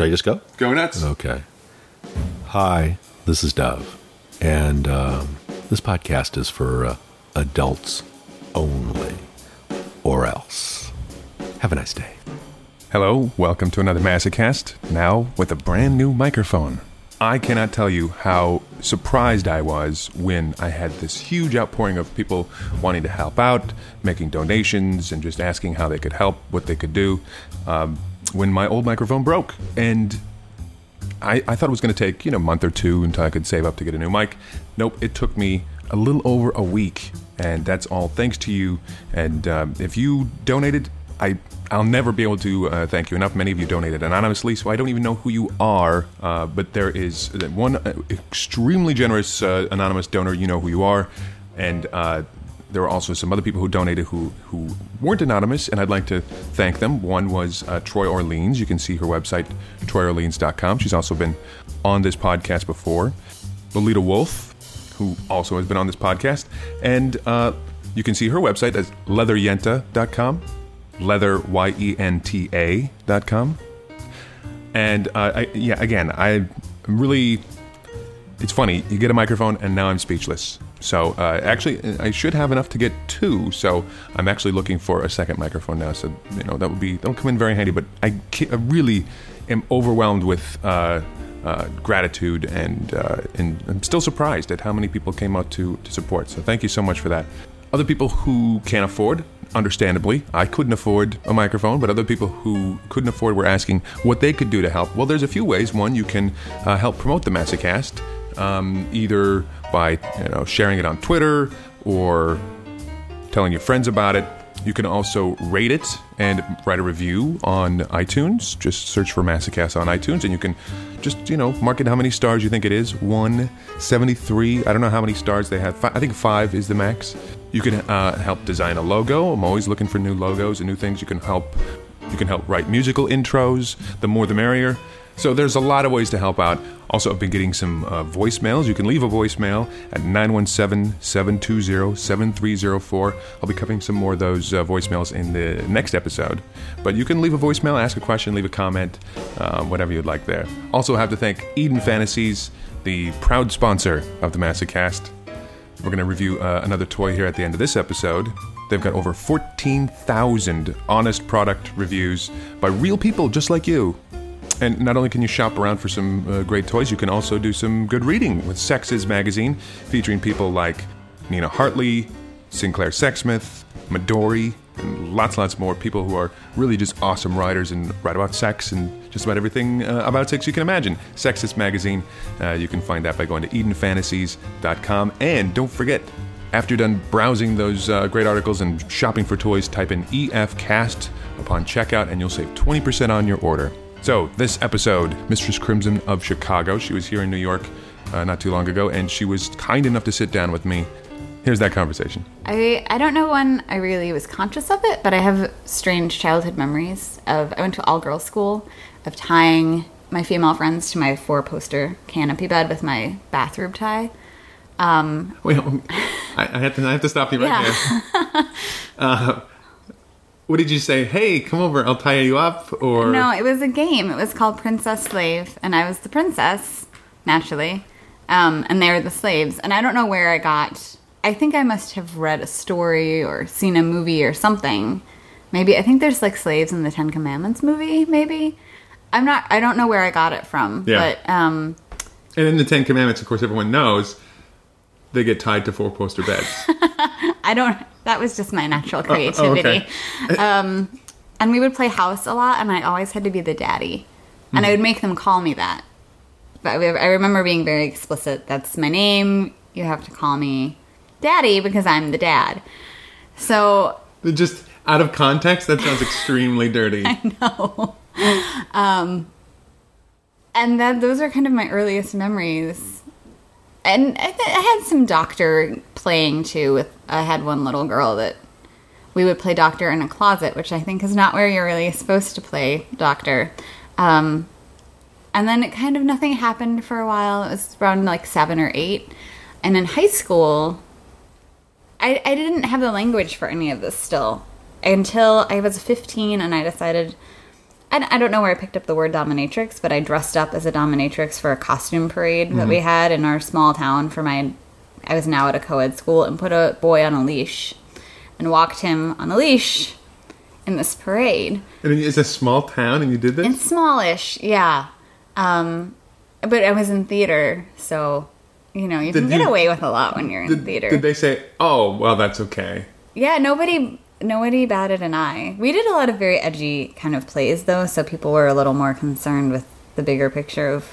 should I just go? Go nuts. Okay. Hi, this is Dov, and um, this podcast is for uh, adults only, or else. Have a nice day. Hello, welcome to another Masocast, now with a brand new microphone. I cannot tell you how surprised I was when I had this huge outpouring of people wanting to help out, making donations, and just asking how they could help, what they could do, um, when my old microphone broke. And I, I thought it was going to take, you know, a month or two until I could save up to get a new mic. Nope, it took me a little over a week. And that's all thanks to you. And um, if you donated, I I'll never be able to uh, thank you enough. Many of you donated anonymously, so I don't even know who you are. Uh, but there is one uh, extremely generous uh, anonymous donor. You know who you are, and uh, there were also some other people who donated who who weren't anonymous, and I'd like to thank them. One was uh, Troy Orleans. You can see her website, troyorleans.com. She's also been on this podcast before. Lolita Wolf, who also has been on this podcast, and you can see her website as leatheryenta.com leather, Y E N T A dot com. And uh, I, yeah, again, I really, it's funny. You get a microphone, and now I'm speechless. So uh, actually, I should have enough to get two. So I'm actually looking for a second microphone now. So you know that would be that would come in very handy. But I, I really am overwhelmed with uh, uh, gratitude, and uh, and I'm still surprised at how many people came out to to support. So thank you so much for that. Other people who can't afford understandably, I couldn't afford a microphone, but other people who couldn't afford were asking what they could do to help. Well, there's a few ways. One, you can uh, help promote the Masocast, um, either by you know sharing it on Twitter or telling your friends about it. You can also rate it and write a review on iTunes. Just search for Masocast on iTunes, and you can just you know mark it how many stars you think it is. One seventy three. I don't know how many stars they have. I think five is the max. You can uh, help design a logo. I'm always looking for new logos and new things. You can help. You can help write musical intros. The more, the merrier. So there's a lot of ways to help out. Also, I've been getting some uh, voicemails. You can leave a voicemail at 917-720-7304. I'll be covering some more of those uh, voicemails in the next episode. But you can leave a voicemail, ask a question, leave a comment, uh, whatever you'd like there. Also, have to thank Eden Fantasys, the proud sponsor of the Masocast. We're going to review uh, another toy here at the end of this episode. They've got over 14,000 honest product reviews by real people just like you. And not only can you shop around for some uh, great toys, you can also do some good reading with SexIs magazine, featuring people like Nina Hartley, Sinclair Sexsmith, Midori, and lots, lots more people who are really just awesome writers and write about sex and just about everything uh, about sex you can imagine. SexIs Magazine, uh, you can find that by going to EdenFantasys.com. And don't forget, after you're done browsing those uh, great articles and shopping for toys, type in EFCast upon checkout and you'll save 20% on your order. So, this episode, Mistress Crimson of Chicago, she was here in New York uh, not too long ago, and she was kind enough to sit down with me. Here's that conversation. I, I don't know when I really was conscious of it, but I have strange childhood memories of I went to all girls school of tying my female friends to my four poster canopy bed with my bathrobe tie. Um, Wait, I, I, have to I have to stop you right Yeah. here. Uh, what did you say? Hey, come over. I'll tie you up. Or no, it was a game. It was called Princess Slave, and I was the princess, naturally, um, and they were the slaves. And I don't know where I got. I think I must have read a story or seen a movie or something. Maybe I think there's like slaves in the Ten Commandments movie. Maybe I'm not. I don't know where I got it from. Yeah. But um, And in the Ten Commandments, of course, everyone knows they get tied to four poster beds. I don't. That was just my natural oh, okay. creativity. um, and we would play house a lot, and I always had to be the daddy, and I would make them call me that. But I I remember being very explicit. That's my name. You have to call me daddy because I'm the dad. So Just out of context, that sounds extremely dirty. no. um, and that those are kind of my earliest memories. And I, th- I had some doctor playing too. With I had one little girl that we would play doctor in a closet, which I think is not where you're really supposed to play doctor. Um, and then it kind of nothing happened for a while. It was around like seven or eight. And in high school, I, I didn't have the language for any of this still until I was 15 and I decided I, I don't know where I picked up the word dominatrix, but I dressed up as a dominatrix for a costume parade that we had in our small town for my. I was now at a co ed school and put a boy on a leash and walked him on a leash in this parade. And it's a small town, and you did this. It's smallish, yeah. Um, but I was in theater, so you know you Did can get you- away with a lot when you're in did, theater. did they say, "Oh, well, that's okay"? Yeah, nobody nobody batted an eye. We did a lot of very edgy kind of plays though, so people were a little more concerned with the bigger picture of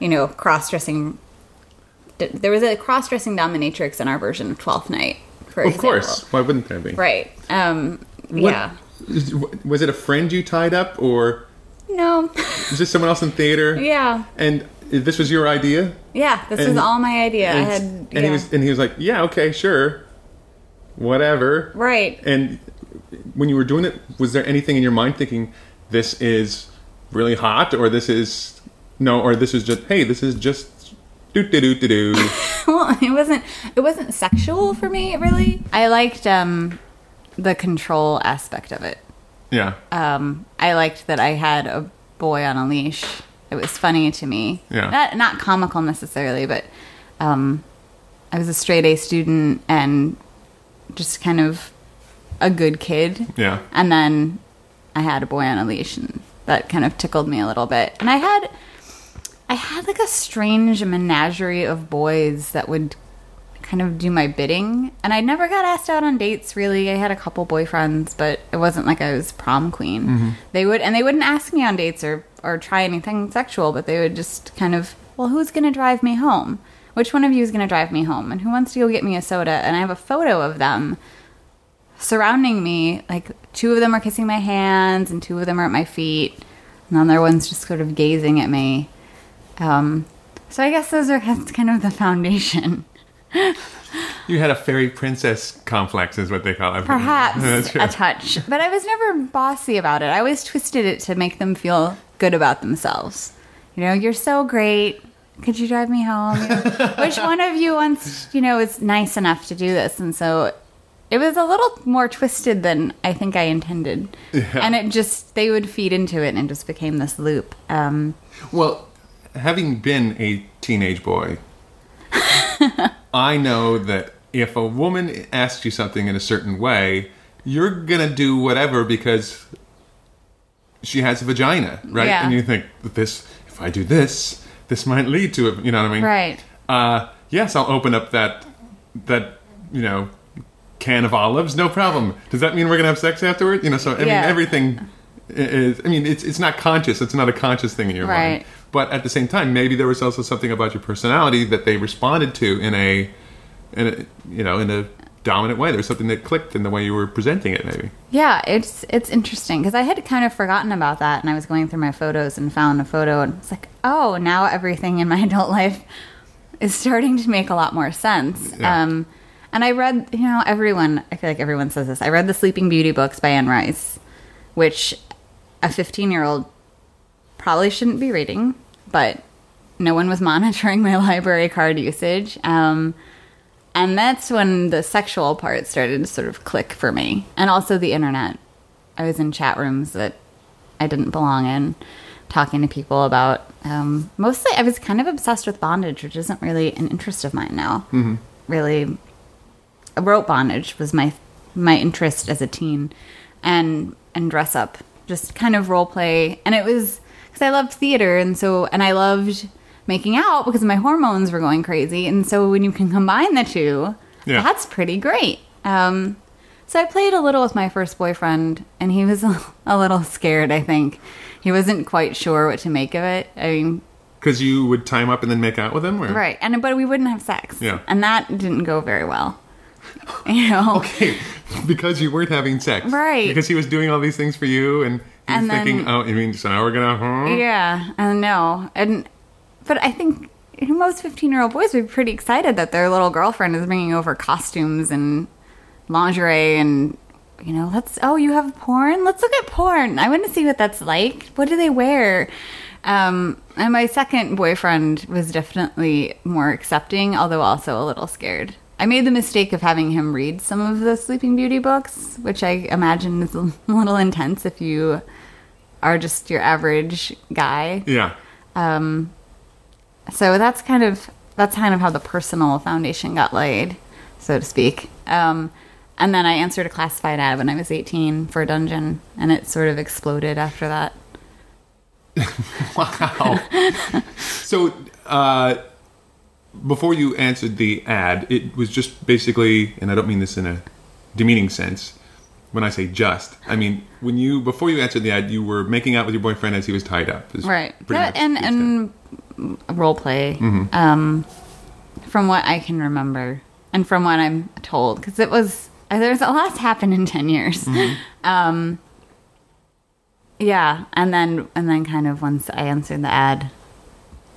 you know, cross-dressing there was a cross-dressing dominatrix in our version of 12th night, for Of example. course. Why wouldn't there be? Right. Um What- yeah. Was it a friend you tied up, or No. was this someone else in theater? yeah. And this was your idea? Yeah, this was And- all my idea. I had and yeah. he was and he was like, "Yeah, okay, sure, whatever." right. And when you were doing it, was there anything in your mind thinking this is really hot, or this is no, or this is just hey, this is just do do do do do. well, it wasn't it wasn't sexual for me really. I liked um the control aspect of it. Yeah, Um I liked that I had a boy on a leash. It was funny to me. Yeah. Not not comical necessarily, but um I was a straight A student and just kind of a good kid. yeah. And then I had a boy on a leash and that kind of tickled me a little bit. And I had I had like a strange menagerie of boys that would kind of do my bidding. And I never got asked out on dates really. I had a couple boyfriends, but it wasn't like I was prom queen. Mm-hmm. They would and they wouldn't ask me on dates or or try anything sexual, but they would just kind of, well, who's going to drive me home? Which one of you is going to drive me home? And who wants to go get me a soda? And I have a photo of them surrounding me. Like two of them are kissing my hands, and two of them are at my feet, and the other one's just sort of gazing at me. Um, so I guess those are that's kind of the foundation. You had a fairy princess complex, is what they call it. Perhaps a touch, but I was never bossy about it. I always twisted it to make them feel good about themselves. You know, you're so great. Could you drive me home? Which one of you wants, you know, is nice enough to do this? And so it was a little more twisted than I think I intended. And it just, they would feed into it and it just became this loop. Um, Well, having been a teenage boy, I know that if a woman asks you something in a certain way, you're gonna do whatever because she has a vagina, right? Yeah. And you think this, if I do this, this might lead to it. You know what I mean? Right. Uh, yes, I'll open up that that you know can of olives, no problem. Does that mean we're gonna have sex afterward? You know, so I mean everything is. I mean, it's it's not conscious. It's not a conscious thing in your mind. Right. But at the same time, maybe there was also something about your personality that they responded to in a, in a you know, in a dominant way. There was something that clicked in the way you were presenting it. Maybe. Yeah, it's it's interesting because I had kind of forgotten about that, and I was going through my photos and found a photo, and it's like, oh, now everything in my adult life is starting to make a lot more sense. Yeah. Um, and I read, you know, everyone, I feel like everyone says this. I read the Sleeping Beauty books by Anne Rice, which a 15 year old probably shouldn't be reading, but no one was monitoring my library card usage. Um, and that's when the sexual part started to sort of click for me. And also the internet. I was in chat rooms that I didn't belong in, talking to people about. Um, mostly, I was kind of obsessed with bondage, which isn't really an interest of mine now. Really, rope bondage was my my interest as a teen, and and dress up, just kind of role play, and it was because I loved theater, and so and I loved making out because my hormones were going crazy, and so when you can combine the two, Yeah. that's pretty great. Um, so I played a little with my first boyfriend, and he was a, a little scared. I think he wasn't quite sure what to make of it. I mean, Because you would time up and then make out with him, or right? And but we wouldn't have sex, Yeah. and that didn't go very well. You know, Okay, because you weren't having sex, Right. Because he was doing all these things for you, and he was And then- thinking, "Oh, you mean so now we're gonna?" Huh? Yeah, I know. And but I think most fifteen-year-old boys would be pretty excited that their little girlfriend is bringing over costumes and lingerie and you know, let's. Oh, you have porn? Let's look at porn. I want to see what that's like. What do they wear? Um, and my second boyfriend was definitely more accepting, although also a little scared. I made the mistake of having him read some of the Sleeping Beauty books, which I imagine is a little intense if you are just your average guy. Yeah. So that's kind of that's kind of how the personal foundation got laid, so to speak. Um, and then I answered a classified ad when I was 18 for a dungeon, and it sort of exploded after that. Wow. so, uh, before you answered the ad, it was just basically, and I don't mean this in a demeaning sense. When I say just, I mean when you before you answered the ad, you were making out with your boyfriend as he was tied up. Right. Yeah, and and role play. Um, from what I can remember, and from what I'm told, because it was there's a lot's happened in ten years. Um, yeah, and then and then kind of once I answered the ad,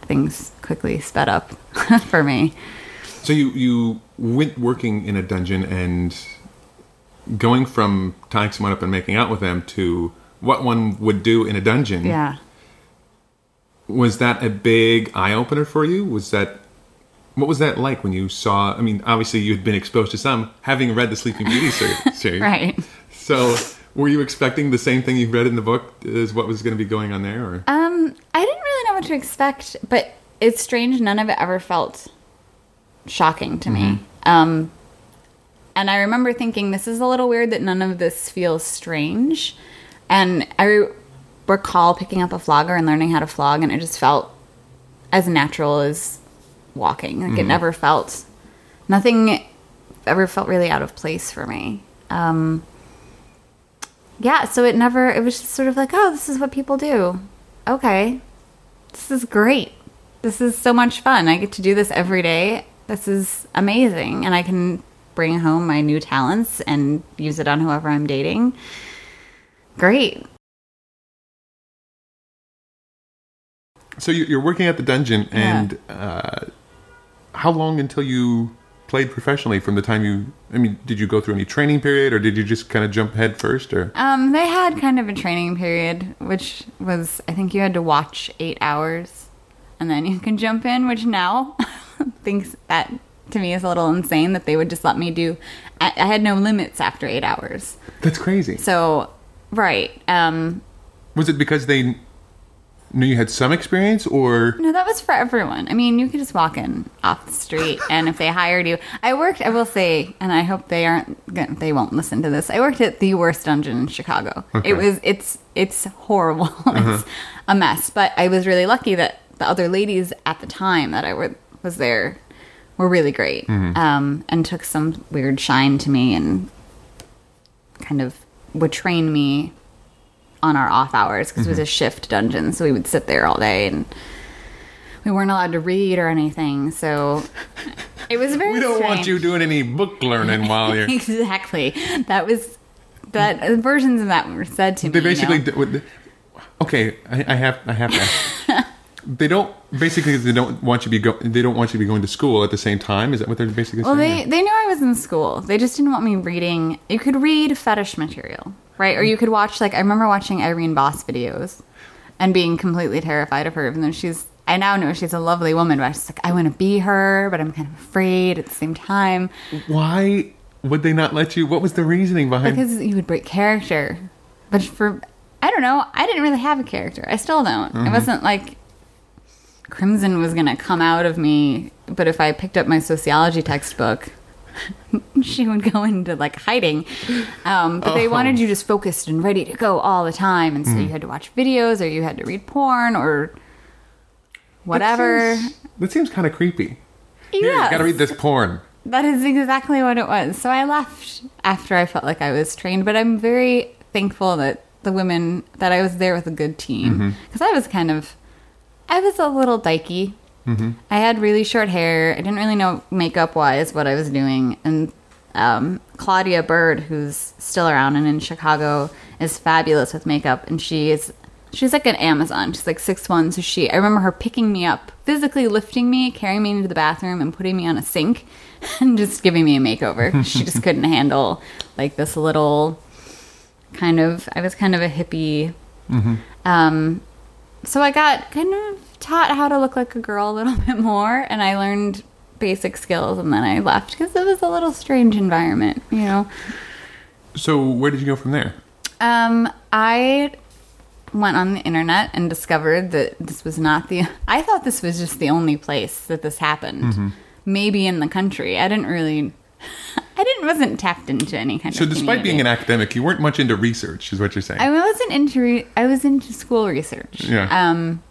things quickly sped up for me. So you you went working in a dungeon and going from tying someone up and making out with them to what one would do in a dungeon. Yeah. Was that a big eye opener for you? Was that what was that like when you saw? I mean, obviously you had been exposed to some, having read the Sleeping Beauty series. Right. So, were you expecting the same thing you read in the book as what was going to be going on there? Or Um, I didn't really know what to expect, but it's strange. None of it ever felt shocking to me. Um, and I remember thinking, this is a little weird that none of this feels strange. And I recall picking up a flogger and learning how to flog, and it just felt as natural as walking. Like it never felt, nothing ever felt really out of place for me. Um, yeah, so it never, it was just sort of like, oh, this is what people do. Okay, this is great. This is so much fun. I get to do this every day. This is amazing. And I can bring home my new talents and use it on whoever I'm dating. Great. So you- you're working at the dungeon, and uh, how long until you played professionally? From the time you, I mean, did you go through any training period, or did you just kind of jump head first? Or Um, they had kind of a training period, which was, I think you had to watch eight hours and then you can jump in, which now thinks that to me is a little insane that they would just let me do. I, I had no limits after eight hours. that's crazy. So, right. Um, Was it because they knew you had some experience, or No, that was for everyone. I mean, you could just walk in off the street, and if they hired you, I worked. I will say, and I hope they aren't. They won't listen to this. I worked at the worst dungeon in Chicago. Okay. It was. It's. It's horrible. it's a mess. But I was really lucky that the other ladies at the time that I were, was there were really great, um, and took some weird shine to me, and kind of would train me on our off hours because it was a mm-hmm. shift dungeon, so we would sit there all day and we weren't allowed to read or anything. So it was very. we don't want you doing any book learning while you're. exactly. That was that versions of that were said to They me. you basically know? d- okay. I, I have I have to. they don't basically they don't want you to be go, they don't want you to be going to school at the same time. Is that what they're basically Well, saying? they they knew I was in school. They just didn't want me reading. You could read fetish material, right? Or you could watch like I remember watching Irene Boss videos and being completely terrified of her. Even though she's, I now know she's a lovely woman, but I was just like, I want to be her, but I'm kind of afraid at the same time Why would they not let you? What was the reasoning behind? because you would break character. But for I don't know, I didn't really have a character. I still don't. It mm-hmm. wasn't like Crimson was gonna come out of me. But if I picked up my sociology textbook, she would go into like hiding. Um, but they Oh. wanted you just focused and ready to go all the time, and so you had to watch videos or you had to read porn or whatever. That seems, that seems kind of creepy. Here, you got to read this porn. That is exactly what it was. So I left after I felt like I was trained, but I'm very thankful that the women that I was there with a good team because I was kind of I was a little dykey. I had really short hair. I didn't really know makeup wise what I was doing, and um, Claudia Bird, who's still around and in Chicago, is fabulous with makeup, and she is she's like an Amazon. She's like six one, so she I remember her picking me up, physically lifting me, carrying me into the bathroom, and putting me on a sink, and just giving me a makeover. she just couldn't handle like this little kind of. I was kind of a hippie. Um, so I got kind of taught how to look like a girl a little bit more, and I learned basic skills, and then I left because it was a little strange environment, you know. So where did you go from there? Um, I went on the internet and discovered that this was not the. I thought this was just the only place that this happened. Mm-hmm. Maybe in the country. I didn't really. I didn't wasn't tapped into any kind So, of. despite being an academic, you weren't much into research, is what you're saying. I wasn't into. Re- I was into school research. Yeah. Um.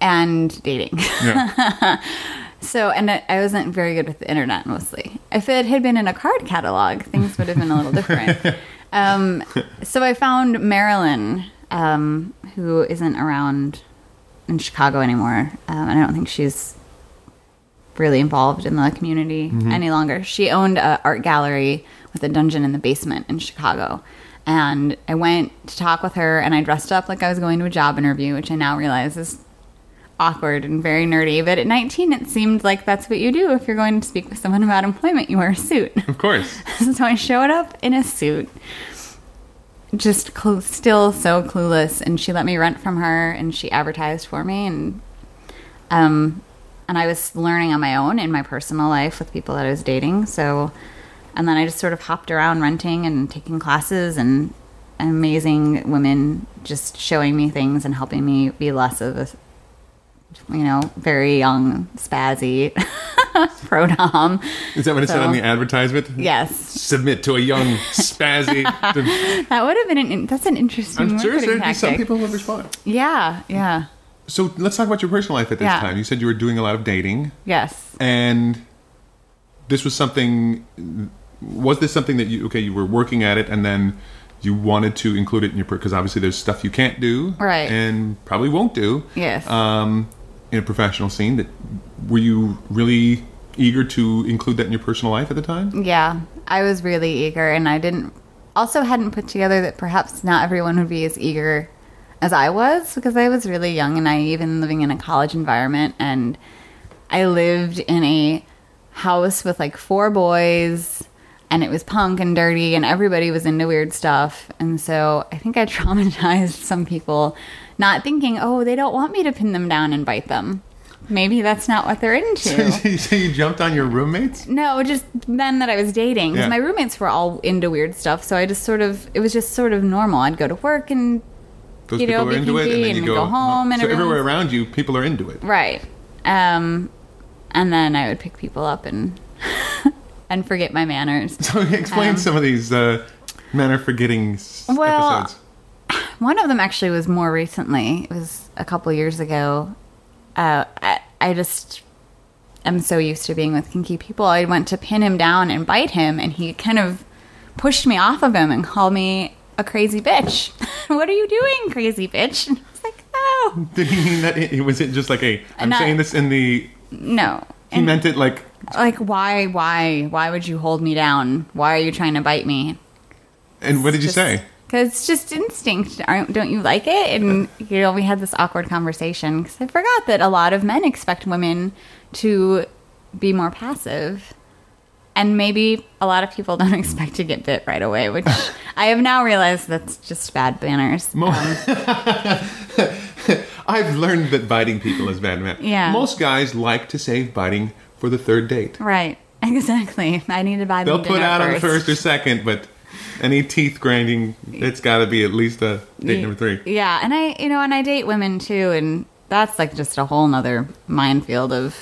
And dating. yeah. So, and I, I wasn't very good with the internet mostly. If it had been in a card catalog, things would have been a little different. um, so I found Marilyn, um, who isn't around in Chicago anymore. Um, and I don't think she's really involved in the community any longer. She owned an art gallery with a dungeon in the basement in Chicago. And I went to talk with her, and I dressed up like I was going to a job interview, which I now realize is awkward and very nerdy. But at 19, it seemed like that's what you do if you're going to speak with someone about employment. You wear a suit. Of course. so I showed up in a suit, just still so clueless. And she let me rent from her, and she advertised for me, and um, and I was learning on my own in my personal life with people that I was dating. So, and then I just sort of hopped around renting and taking classes and amazing women just showing me things and helping me be less of a you know, very young, spazzy pro dom. Is that what it said on the advertisement? Yes, Submit to a young, spazzy. that would have been an. That's an interesting I'm sure there'd be some people who would respond. Yeah, yeah, So let's talk about your personal life at this Yeah. time. You said you were doing a lot of dating, yes, and this was something. Was this something that you okay? You were working at it, and then you wanted to include it in your because obviously there's stuff you can't do, Right. And probably won't do, yes. um, in a professional scene. That were you really eager to include that in your personal life at the time? Yeah, I was really eager, and I didn't. Also, hadn't put together that perhaps not everyone would be as eager as I was because I was really young and naive and living in a college environment, and I lived in a house with like four boys, and it was punk and dirty, and everybody was into weird stuff, and so I think I traumatized some people, not thinking, oh, they don't want me to pin them down and bite them. Maybe that's not what they're into. so you jumped on your roommates? No, just men that I was dating Yeah. my roommates were all into weird stuff, so I just sort of it was just sort of normal. I'd go to work and Those You know, be into it, and then you and go, go home and so everywhere around you, people are into it. right, um, and then I would pick people up and and forget my manners. So explain some of these uh, manner forgetting Um, Well, episodes. One of them actually was more recently. It was a couple years ago. Uh, I, I just am so used to being with kinky people. I went to pin him down and bite him, and he kind of pushed me off of him and called me a crazy bitch. what are you doing, crazy bitch? And I was like, oh, Did he mean that? It, was it just like a? I'm Not- saying this in the. no. He meant it like. Like, why, why, why would you hold me down? Why are you trying to bite me? And what did you say? Because it's just instinct. Aren't, don't you like it? And, you know, we had this awkward conversation because I forgot that a lot of men expect women to be more passive. And maybe a lot of people don't expect to get bit right away, which I have now realized that's just bad manners. Mo- um, I've learned that biting people is bad man. Yeah. Most guys like to save biting for the third date. Right. Exactly. I need to buy They'll put out on the first. first or second, but any teeth grinding, it's got to be at least a date number three. Yeah, and I, you know, and I date women too, and that's like just a whole nother minefield of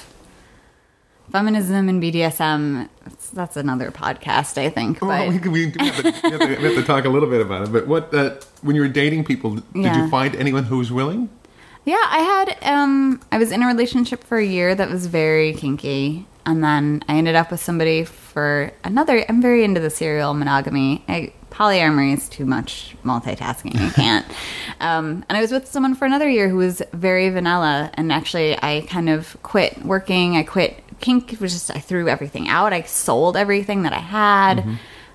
feminism and BDSM. That's, that's another podcast, I think. But Well, we, can- we, have to, we, have to, we have to talk a little bit about it. But what, uh, when you were dating people, did Yeah. you find anyone who was willing? Yeah, I had, um, I was in a relationship for a year that was very kinky, and then I ended up with somebody for another. I'm very into the serial monogamy. I, polyamory is too much multitasking. I can't. um, and I was with someone for another year who was very vanilla, and actually, I kind of quit working. I quit kink. It was just I threw everything out. I sold everything that I had.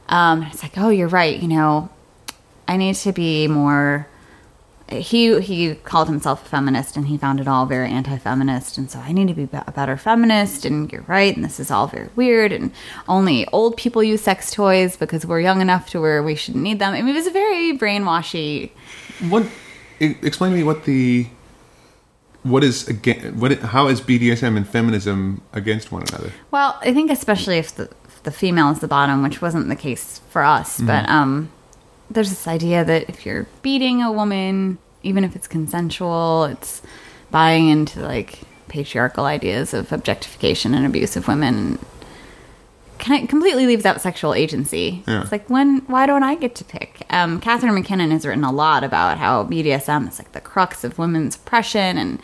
Um, it's like, oh, you're right. You know, I need to be more. He he called himself a feminist, and he found it all very anti-feminist. And so I need to be a better feminist. And you're right. And this is all very weird. And only old people use sex toys because we're young enough to where we shouldn't need them. I mean, it was a very brainwashy. What? Explain to me what the what is again what how is BDSM and feminism against one another? Well, I think especially if the if the female is the bottom, which wasn't the case for us, but um, there's this idea that if you're beating a woman, even if it's consensual, it's buying into like patriarchal ideas of objectification and abuse of women. Kind of completely leaves out sexual agency. Yeah. It's like when why don't I get to pick? Um, Catharine MacKinnon has written a lot about how BDSM is like the crux of women's oppression, and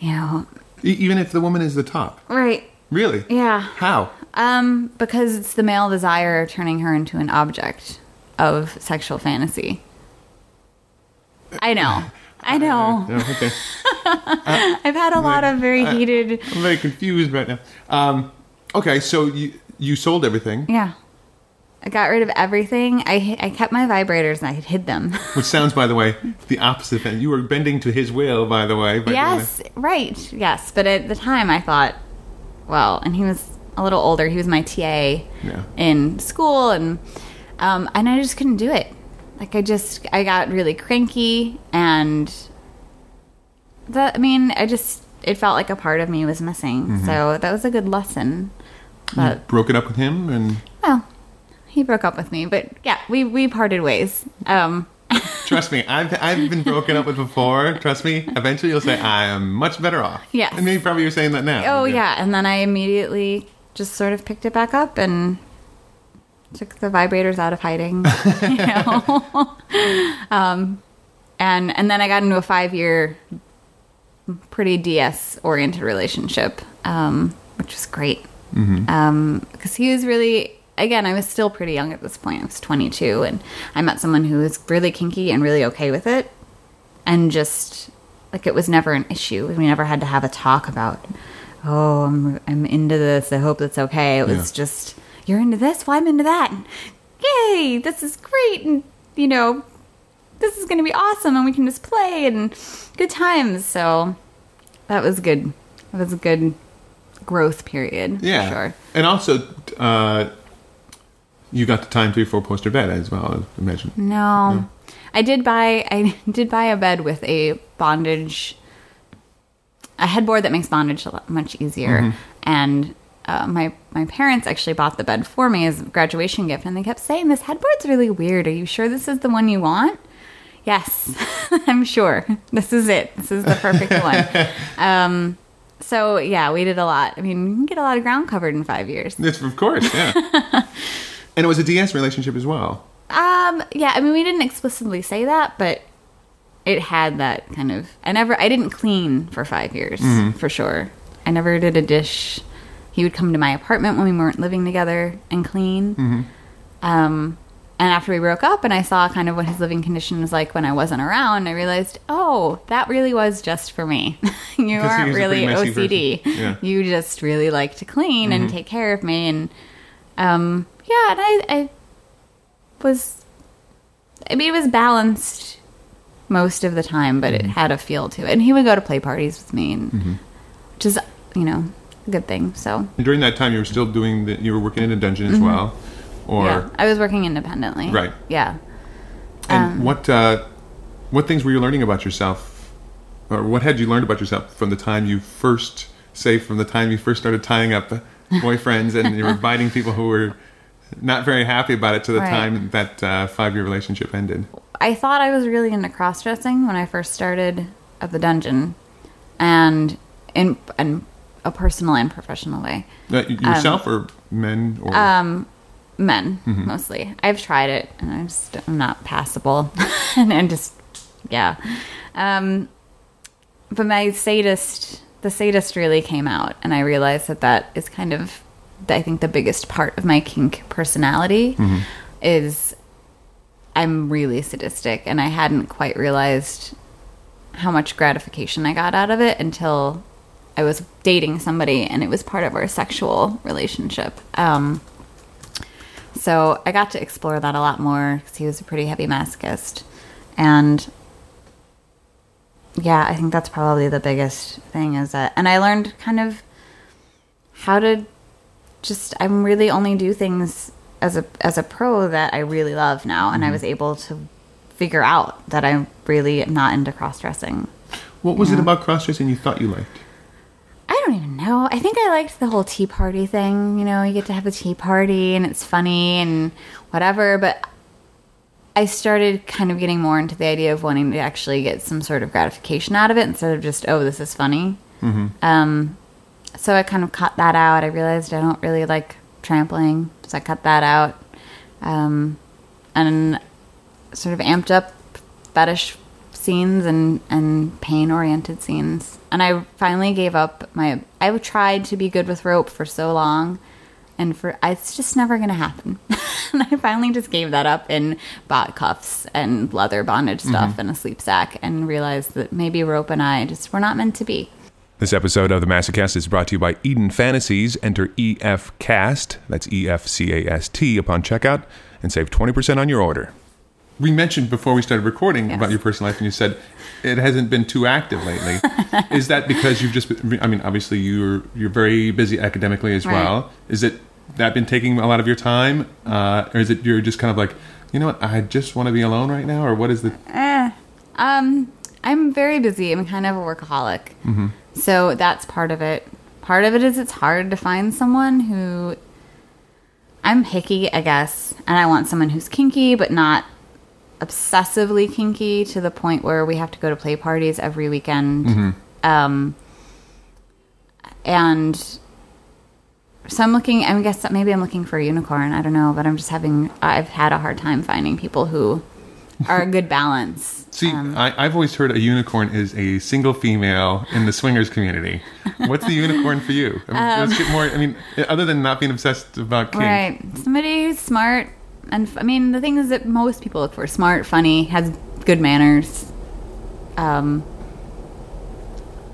you know, even if the woman is the top. right? Really? Yeah. How? Um, because it's the male desire turning her into an object of sexual fantasy. I know. I know. Yeah, okay. I've had a lot of very heated. I'm very confused right now. Um, okay, so you you sold everything, Yeah. I got rid of everything. I I kept my vibrators and I hid them. which sounds, by the way, the opposite. You were bending to his will, by the way. by yes, right. Yes, but at the time I thought, well, and he was a little older. He was my TA Yeah. in school, and um, and I just couldn't do it. Like I just I got really cranky, and that I mean I just it felt like a part of me was missing. Mm-hmm. So that was a good lesson. that. But broke it up with him, and well, he broke up with me, but yeah, we we parted ways. Um, trust me, I've I've been broken up with before. Trust me, eventually you'll say I am much better off. Yeah, and maybe probably you're saying that now. Oh yeah, and then I immediately just sort of picked it back up and took the vibrators out of hiding, you know. um, and and then I got into a five year, pretty DS oriented relationship, um, which was great. Because he was really, again, I was still pretty young at this point. I was 22, and I met someone who was really kinky and really okay with it, and just like it was never an issue. We never had to have a talk about, oh, I'm I'm into this. I hope that's okay. It was Yeah. just you're into this. Well, I'm into that. And, Yay! This is great, and you know, this is going to be awesome, and we can just play and good times. So that was good. That was a good growth period. for yeah, sure. and also uh, you got the time to before poster bed as well. I imagine. No. I did buy I did buy a bed with a bondage a headboard that makes bondage a lot much easier. And uh, my my parents actually bought the bed for me as a graduation gift and they kept saying this headboard's really weird. Are you sure this is the one you want? Yes. I'm sure. This is it. This is the perfect one. Um so yeah, we did a lot. I mean, you can get a lot of ground covered in 5 years. Yes, of course, yeah. and it was a DS relationship as well. Um, yeah, I mean, we didn't explicitly say that, but it had that kind of. I never, I didn't clean for five years for sure. I never did a dish. He would come to my apartment when we weren't living together and clean. Um, and after we broke up, and I saw kind of what his living condition was like when I wasn't around, I realized, oh, that really was just for me. you aren't really OCD. Yeah. You just really like to clean and take care of me, and um, yeah, and I, I was I mean it was balanced most of the time, but Mm-hmm. it had a feel to it. And he would go to play parties with me and which is you know, a good thing. So And during that time, you were still doing the, you were working in a dungeon as well, or yeah. I was working independently. Right. Yeah. and um, what uh, what things were you learning about yourself, or what had you learned about yourself from the time you first, say, from the time you first started tying up boyfriends and you were biting people who were not very happy about it to the Right. time that uh, five year relationship ended. I thought I was really into cross dressing when I first started at the dungeon and in in a personal and professional way. Uh, y- yourself or men or Um, men mostly. I've tried it and I'm I'm not passable, and, and just yeah. Um, but my sadist, the sadist, really came out, and I realized that that is kind of, I think, the biggest part of my kink personality is I'm really sadistic, and I hadn't quite realized how much gratification I got out of it until I was dating somebody and it was part of our sexual relationship. Um, so I got to explore that a lot more because he was a pretty heavy masochist. And yeah, I think that's probably the biggest thing is that, and I learned kind of how to just, I'm really only do things as a, as a pro that I really love now. And I was able to figure out that I really am not into cross dressing. what was it about cross dressing you thought you liked? I don't even know. I think I liked the whole tea party thing. You know, you get to have a tea party and it's funny and whatever. But I started kind of getting more into the idea of wanting to actually get some sort of gratification out of it instead of just, oh, this is funny. Um, so I kind of cut that out. I realized I don't really like trampling, so I cut that out. Um, and sort of amped up fetish scenes and, and pain oriented scenes. And I finally gave up my. I tried to be good with rope for so long, and for it's just never going to happen. and I finally just gave that up and bought cuffs and leather bondage mm-hmm. stuff and a sleep sack, and realized that maybe rope and I just were not meant to be. This episode of the Masocast is brought to you by Eden Fantasys. Enter EFCAST, that's E F C A S T, upon checkout and save 20% on your order. We mentioned before we started recording Yes. about your personal life, and you said it hasn't been too active lately. is that because you've just been, I mean, obviously you're, you're very busy academically as Right. well. Is it that been taking a lot of your time? Uh, or is it you're just kind of like, you know what, I just want to be alone right now? Or what is the. Um, I'm very busy. I'm kind of a workaholic. So that's part of it. Part of it is it's hard to find someone who I'm picky, I guess, and I want someone who's kinky but not obsessively kinky to the point where we have to go to play parties every weekend. Mm-hmm. Um, and so I'm looking. I guess that maybe I'm looking for a unicorn. I don't know, but I'm just having. I've had a hard time finding people who are a good balance. See, um, I, I've always heard a unicorn is a single female in the swingers community. What's the unicorn for you? I mean, um, let's um, get more. I mean, other than not being obsessed about kink, Right. Somebody who's smart. And I mean, the things that most people look for smart, funny, has good manners, um,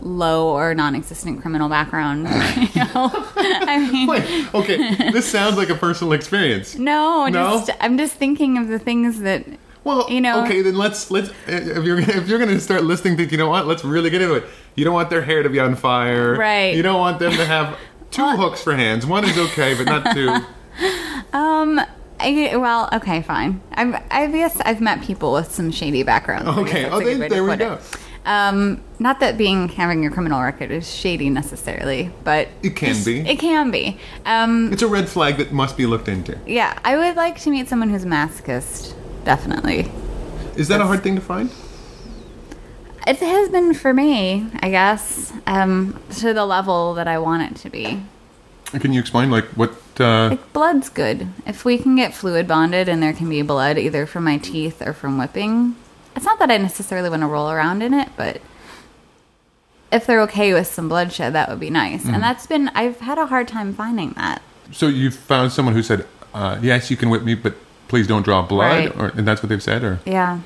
low or non existent criminal background. you know? I mean, Wait, okay, this sounds like a personal experience. no, No? just, I'm just thinking of the things that. Well, You know- okay, then let's let's if you're if you're gonna start listing things, you know what? Let's really get into it. You don't want their hair to be on fire, Right. You don't want them to have two hooks for hands. One is okay, but not two. Um, I, well, okay, fine. I've, I guess I've met people with some shady backgrounds. Okay, oh, a good then- way to there we go. Um, not that being having a criminal record is shady necessarily, but It can be. It can be. Um, It's a red flag that must be looked into. yeah, I would like to meet someone who's a masochist. Definitely, Is that a hard thing to find? it has been for me. I guess um, to the level that I want it to be. Can you explain, like, what? Uh, Like blood's good. If we can get fluid bonded and there can be blood either from my teeth or from whipping, it's not that I necessarily want to roll around in it, but if they're okay with some bloodshed, that would be nice. Mm-hmm. And that's been I've had a hard time finding that. so you found someone who said, uh, "Yes, you can whip me, but please don't draw blood," Right. or and that's what they've said, or Yeah.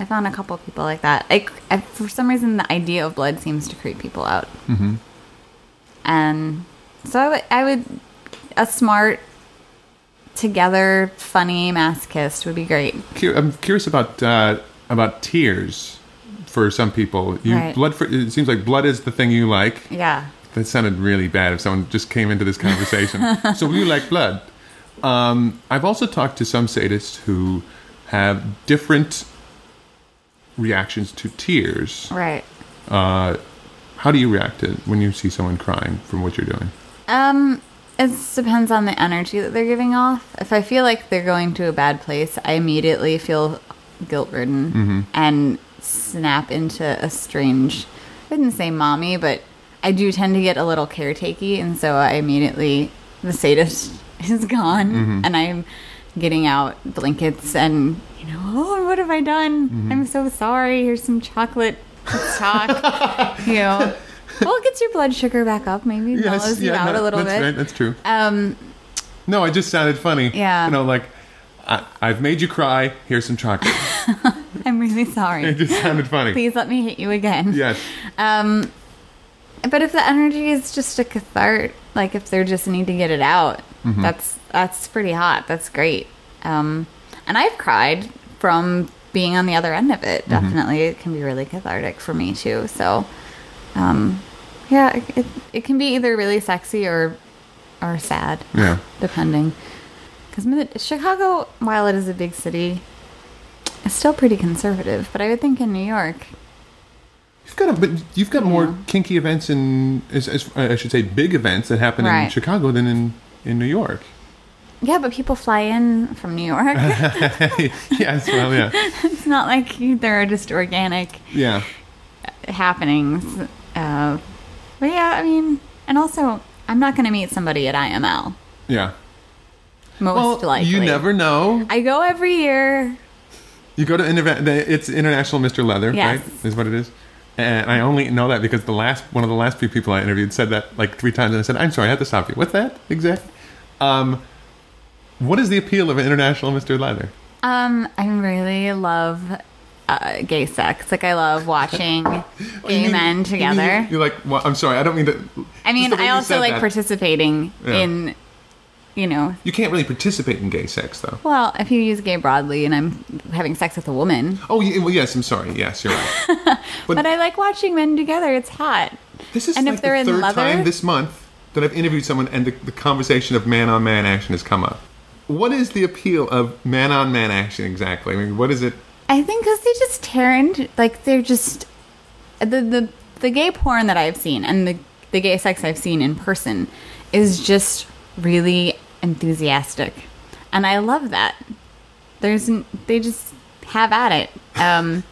I found a couple people like that. I, I, for some reason, the idea of blood seems to creep people out. Mm-hmm. And so I would, I would, a smart, together, funny masochist would be great. I'm curious about uh, about tears for some people. You Right. blood. For, it seems like blood is the thing you like. Yeah. That sounded really bad if someone just came into this conversation. so you like blood. Um, I've also talked to some sadists who have different reactions to tears. Right. Uh, how do you react to when you see someone crying from what you're doing? Um, it depends on the energy that they're giving off. If I feel like they're going to a bad place, I immediately feel guilt ridden mm-hmm. and snap into a strange, I wouldn't say mommy, but I do tend to get a little caretakey. And so I immediately, the sadist is gone mm-hmm. and I'm getting out blankets and, you know, oh, what have I done? Mm-hmm. I'm so sorry. Here's some chocolate. Let's talk. you know. Well, it gets your blood sugar back up. Maybe mellows you out no, a little that's bit. Right, that's true. Um, No, it just sounded funny. Yeah. You know, like, I, I've made you cry. Here's some chocolate. I'm really sorry. it just sounded funny. Please let me hit you again. Yes. Um, but if the energy is just a cathart, like if they're just need to get it out, Mm-hmm. that's that's pretty hot. That's great. Um, and I've cried from being on the other end of it. Mm-hmm. Definitely, it can be really cathartic for me too. So, um, yeah, it, it, can be either really sexy or or sad. Yeah. depending. Because Chicago, while it is a big city, is still pretty conservative. But I would think in New York, You've got a, but you've got more kinky events in, as, as, I should say, big events that happen in Chicago than in, in New York. Yeah, but people fly in from New York. yes, well, yeah, it's not like there are just organic yeah. happenings. Uh, but yeah, I mean, and also, I'm not going to meet somebody at IML. Yeah. Most well, likely. you never know. I go every year. You go to. It's International Mr. Leather, Yes. right? Is what it is. And I only know that because the last one of the last few people I interviewed said that like three times, and I said, "I'm sorry, I have to stop you." What's that exactly? Um, what is the appeal of International Mr. Leather? Um, I really love uh, gay sex. Like I love watching You gay mean- men you together. mean- You're like, well, I'm sorry, I don't mean to. I mean, just the way I also like that. participating Yeah. in, you know, You can't really participate in gay sex, though. well, if you use gay broadly and I'm having sex with a woman. Oh, yeah, well, yes. I'm sorry. Yes, you're right. But, I like watching men together. It's hot. This is And like if they're the in third leather- time this month that I've interviewed someone and the, the conversation of man on man action has come up. What is the appeal of man on man action exactly? I mean, what is it? I think because they just tear into, like, they're just, the, the, the gay porn that I've seen and the, the gay sex I've seen in person is just really enthusiastic. And I love that. There's, they just have at it. Um,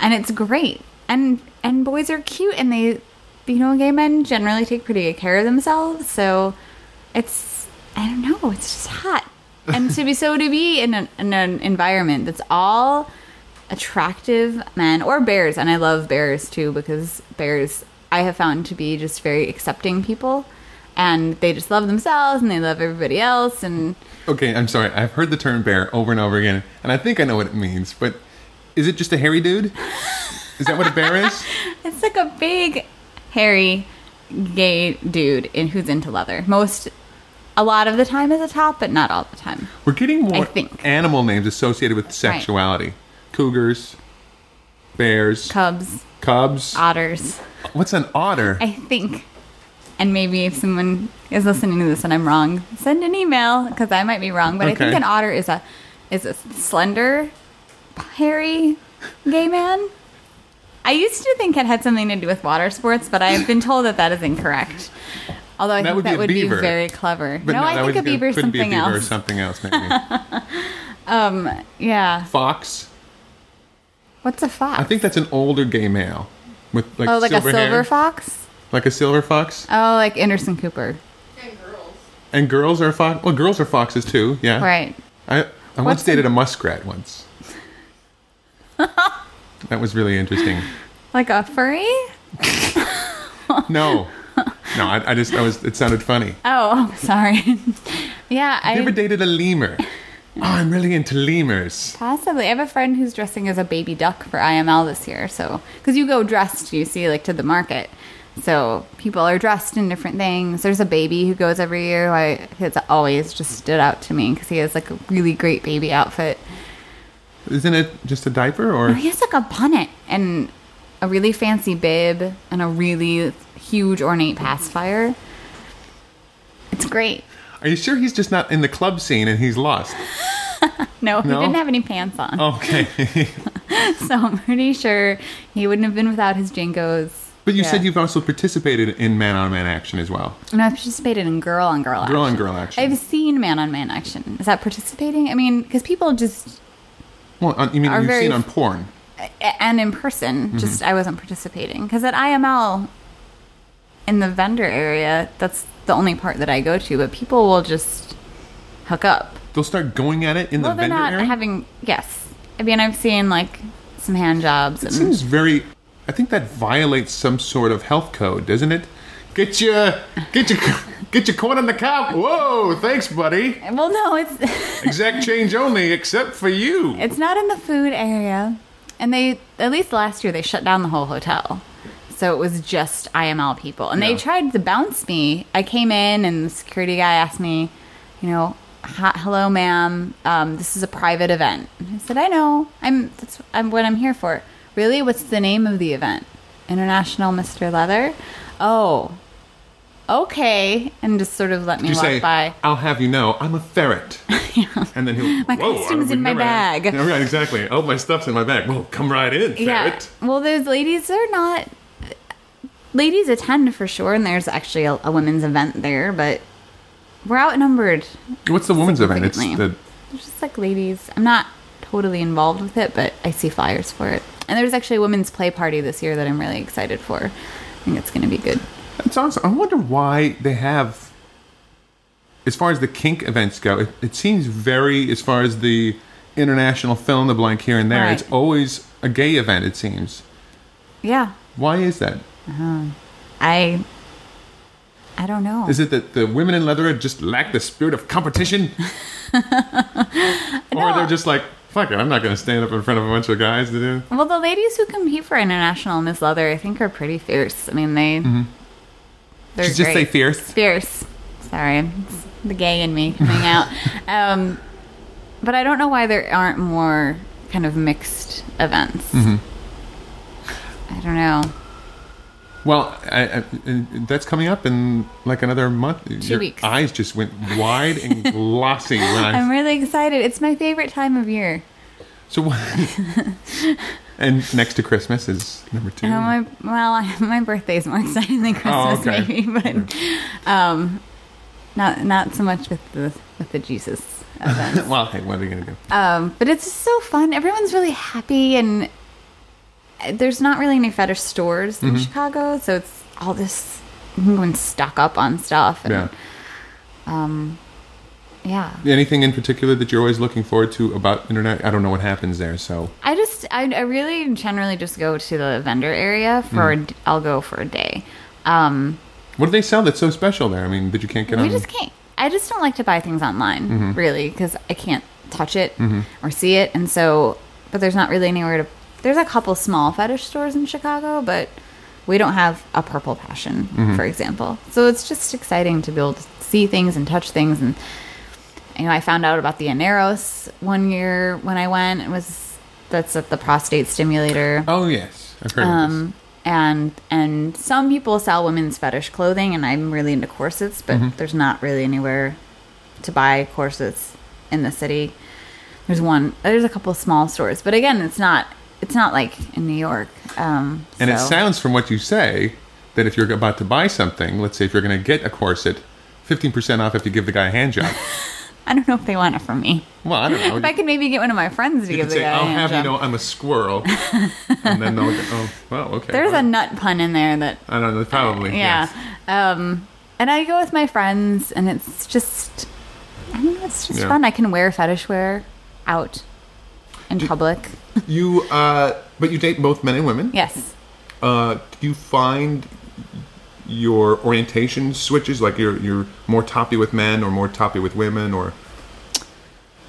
and it's great. And, and boys are cute and they, you know, gay men generally take pretty good care of themselves. So it's, I don't know, it's just hot. And to be so to be in, an in an environment that's all attractive men or bears, and I love bears too because bears I have found to be just very accepting people, and they just love themselves and they love everybody else, and Okay, I'm sorry. I've heard the term bear over and over again, and I think I know what it means. But is it just a hairy dude? Is that what a bear is? it's like a big, hairy, gay dude in who's into leather. Most, a lot of the time is a top, but not all the time. We're getting more I think. animal names associated with sexuality. Cougars, bears, Cubs, cubs. otters. What's an otter? I think. And maybe if someone is listening to this and I'm wrong, send an email because I might be wrong. But I think an otter is a is a slender, hairy gay man. I used to think it had something to do with water sports, but I've been told that that is incorrect. Although I That think would that a would be very clever. But no, I think a beaver is couldn't be a something beaver Or else. something else, maybe. Um, yeah. Fox. What's a fox? I think that's an older gay male with like oh, like silver a silver hair. fox. Like a silver fox. Oh, like Anderson Cooper. And girls And girls are fox. Well, girls are foxes too. Yeah. Right. I I once What's dated the- a muskrat once. that was really interesting. Like a furry? No, no, I, I just I was. It sounded funny. Oh, sorry. yeah, I You ever dated a lemur? Oh, I'm really into lemurs. Possibly. I have a friend who's dressing as a baby duck for IML this year. So, because you go dressed, you see, like to the market. So people are dressed in different things. There's a baby who goes every year. Who I it's always just stood out to me because he has like a really great baby outfit. Isn't it just a diaper or? He has like a bonnet and a really fancy bib and a really huge ornate pacifier. It's great. Are you sure he's just not in the club scene and he's lost? No, he didn't have any pants on. Okay. So I'm pretty sure he wouldn't have been without his JNCOs. but you Yeah. said you've also participated in man on man action as well. And I've participated in girl on girl action. Girl on girl action. I've seen man on man action. Is that participating? I mean, because people just, Well, you mean you've seen on porn? and in person, Mm-hmm. just I wasn't participating. Because at IML, in the vendor area, that's the only part that I go to, but people will just hook up. They'll start going at it in well, the vendor not area. having, yes. I mean, I've seen like some hand jobs. It seems very. I think that violates some sort of health code, doesn't it? Get your get your get your corn on the cob. Whoa, thanks, buddy. well, no, it's. Exact change only, except for you. It's not in the food area. And they, at least last year, they shut down the whole hotel. So it was just IML people. And Yeah. they tried to bounce me. I came in and the security guy asked me, you know, hello, ma'am. Um, this is a private event. I said, I know. I'm, that's I'm, what I'm here for. Really? What's the name of the event? International Mr. Leather? Oh, okay. And just sort of let me You walk say, by. "I'll have you know, I'm a ferret," yeah. and then he'll. My "Whoa, costume's in my remember that." bag. Yeah, right, exactly. Oh, my stuff's in my bag. Well, come right in, ferret. Yeah. Well, those ladies are not. Ladies attend for sure, and there's actually a, a women's event there, but we're outnumbered. What's the women's event? It's the There's just like ladies. I'm not totally involved with it, but I see flyers for it. And there's actually a women's play party this year that I'm really excited for. I think it's going to be good. It's awesome. I wonder why they have, as far as the kink events go, it, it seems very, as far as the international fill in the blank here and there, Right. it's always a gay event, it seems. Yeah, Why is that? I I don't know. Is it that the women in leather just lack the spirit of competition? or they're just like, fuck it, I'm not going to stand up in front of a bunch of guys to do. well, the ladies who compete for international Miss Leather, I think, are pretty fierce. I mean, they they're Mm-hmm. Just say fierce. Fierce. Sorry, it's the gay in me coming out. um, but I don't know why there aren't more kind of mixed events. Mm-hmm. I don't know. Well, I, I, and that's coming up in like another month. Your weeks. eyes just went wide and glossy when I I'm really excited. It's my favorite time of year. So what? and next to Christmas is number two. You know, my well, my birthday's more exciting than Christmas, Oh, okay. maybe, but um, not not so much with the with the Jesus event. well, hey, what are you gonna do? um, but it's so fun. Everyone's really happy, and there's not really any fetish stores Mm-hmm. in Chicago, so it's all this you can go and stock up on stuff. And, Yeah. yeah. Anything in particular that you're always looking forward to about internet? I don't know what happens there, so I just, I, I really generally just go to the vendor area for, Mm. I'll go for a day. Um, what do they sell that's so special there? I mean, that you can't get we on. just can't, I just don't like to buy things online, really, because I can't touch it or see it. And so, but there's not really anywhere to, there's a couple small fetish stores in Chicago, but we don't have a purple passion, for example. So it's just exciting to be able to see things and touch things. And, you know, I found out about the Aneros one year when I went. It was, that's at the prostate stimulator. Oh yes, I've heard of Um, and and some people sell women's fetish clothing, and I'm really into corsets, but Mm-hmm. there's not really anywhere to buy corsets in the city. There's one. There's a couple small stores, but again, it's not. It's not like in New York. Um. And it sounds from what you say that if you're about to buy something, let's say if you're going to get a corset, fifteen percent off if you give the guy a hand job. I don't know if they want it from me. Well, I don't know. If I could maybe get one of my friends to you give the say, guy a "I'll hand have you know I'm a squirrel," and then they'll go, "Oh, well, okay." There's well, a nut pun in there that I don't know. Probably. yeah. yes. Um, and I go with my friends, and it's just, I don't it's just Yeah. fun. I can wear fetish wear out in public. You, uh, but you date both men and women. Yes. Uh, do you find your orientation switches like you're you're more toppy with men or more toppy with women or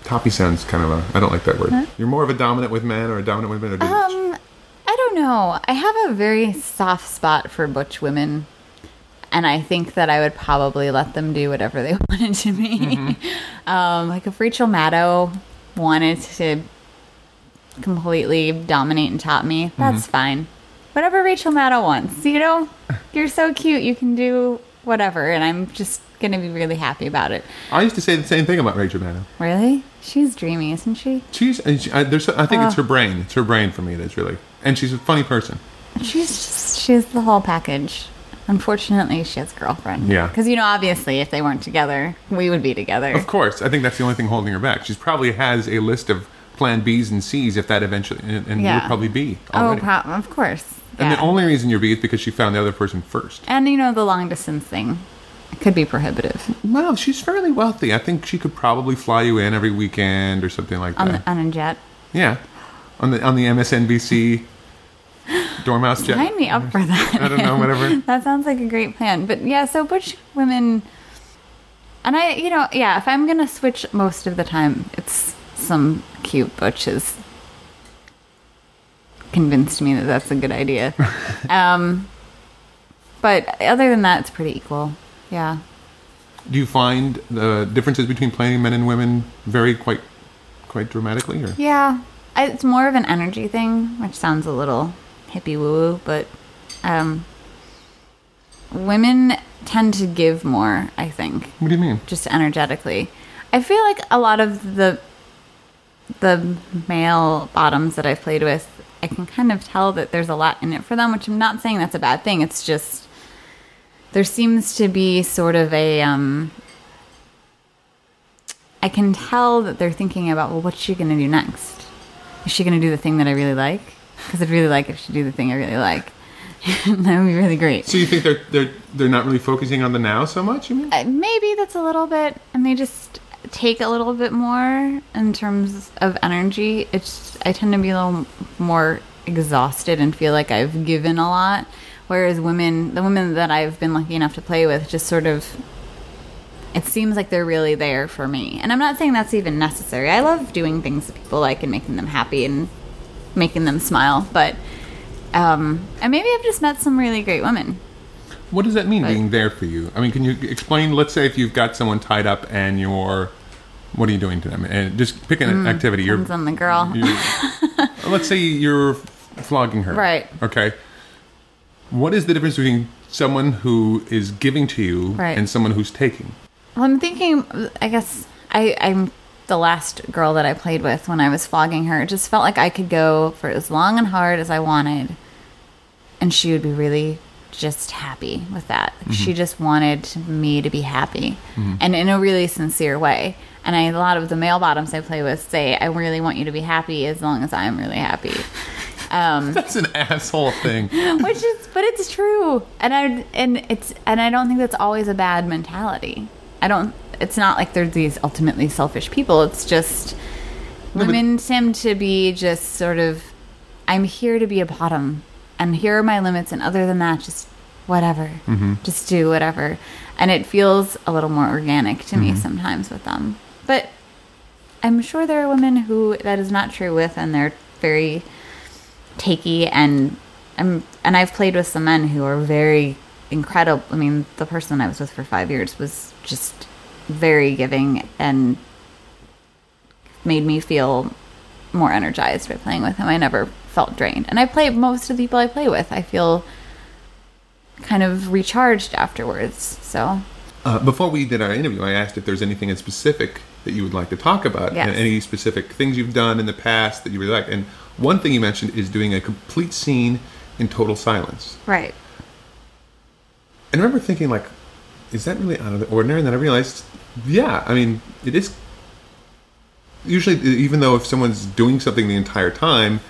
toppy sounds kind of a I don't like that word. You're more of a dominant with men or a dominant with women or do Um, I don't know. I have a very soft spot for butch women, and I think that I would probably let them do whatever they wanted to me. um, like if Rachel Maddow wanted to completely dominate and top me, that's fine. Whatever Rachel Maddow wants, you know, you're so cute. You can do whatever, and I'm just gonna be really happy about it. I used to say the same thing about Rachel Maddow. Really, she's dreamy, isn't she? She's she, I, there's I think it's Uh. her brain. It's her brain for me that's really and she's a funny person. She's just she's the whole package. Unfortunately, she has a girlfriend. Yeah. Because you know, obviously, if they weren't together, we would be together. Of course, I think that's the only thing holding her back. She probably has a list of plan B's and C's if that eventually and, and Yeah. you're probably B oh, pro- of course. and the only reason you're B is because she found the other person first. and you know, the long distance thing it could be prohibitive Well, she's fairly wealthy. I think she could probably fly you in every weekend or something like on that. the, on a jet. yeah, on the on the MSNBC Dormouse jet. Sign me up for that. I don't know, whatever. that sounds like a great plan. But yeah, so butch women, and I, you know, yeah, if I'm gonna switch most of the time, it's some cute butches. Convinced me that that's a good idea. um, but other than that, it's pretty equal. Yeah. Do you find the differences between playing men and women vary quite quite dramatically? Or Yeah, I, it's more of an energy thing, which sounds a little hippie woo woo, but um, women tend to give more. I think what do you mean? just energetically. I feel like a lot of the the male bottoms that I've played with, I can kind of tell that there's a lot in it for them, which I'm not saying that's a bad thing. It's just there seems to be sort of a um I can tell that they're thinking about, well, what's she going to do next? Is she going to do the thing that I really like? Because I'd really like if she do the thing I really like. that would be really great. So you think they're they're they're not really focusing on the now so much? You mean? Uh, maybe that's a little bit, and they just take a little bit more in terms of energy. It's I tend to be a little more exhausted and feel like I've given a lot, whereas women, the women that I've been lucky enough to play with, just sort of. It seems like they're really there for me, and I'm not saying that's even necessary. I love doing things that people like and making them happy and making them smile, but um, and maybe I've just met some really great women. What does that mean But- being there for you? I mean, can you explain? Let's say if you've got someone tied up and you're, what are you doing to them? And just pick an mm, activity. You're, Depends on the girl. let's say you're flogging her. Right. Okay. What is the difference between someone who is giving to you Right. and someone who's taking? Well, I'm thinking. I guess I, I'm the last girl that I played with when I was flogging her. It just felt like I could go for as long and hard as I wanted, and she would be really just happy with that. Like, mm-hmm. She just wanted me to be happy, mm-hmm. and in a really sincere way. And I, a lot of the male bottoms I play with say, "I really want you to be happy as long as I'm really happy." Um, That's an asshole thing. which is but it's true. And i and it's and i don't think that's always a bad mentality. I don't it's not like they're these ultimately selfish people. It's just but- women seem to be just sort of i'm here to be a bottom. And here are my limits. And other than that just whatever. Just do whatever. And it feels a little more organic to me sometimes with them but i'm sure there are women who that is not true with and they're very takey and I'm and I've played with some men who are very incredible. I mean, the person I was with for five years was just very giving and made me feel more energized by playing with him. I never felt drained, and I play most of the people I play with. I feel kind of recharged afterwards. So Uh, before we did our interview, I asked if there's anything in specific that you would like to talk about, Yes. and any specific things you've done in the past that you really like. And one thing you mentioned is doing a complete scene in total silence. right, And I remember thinking, like, is that really out of the ordinary? And then I realized, yeah, I mean, it is. Usually, even though if someone's doing something the entire time,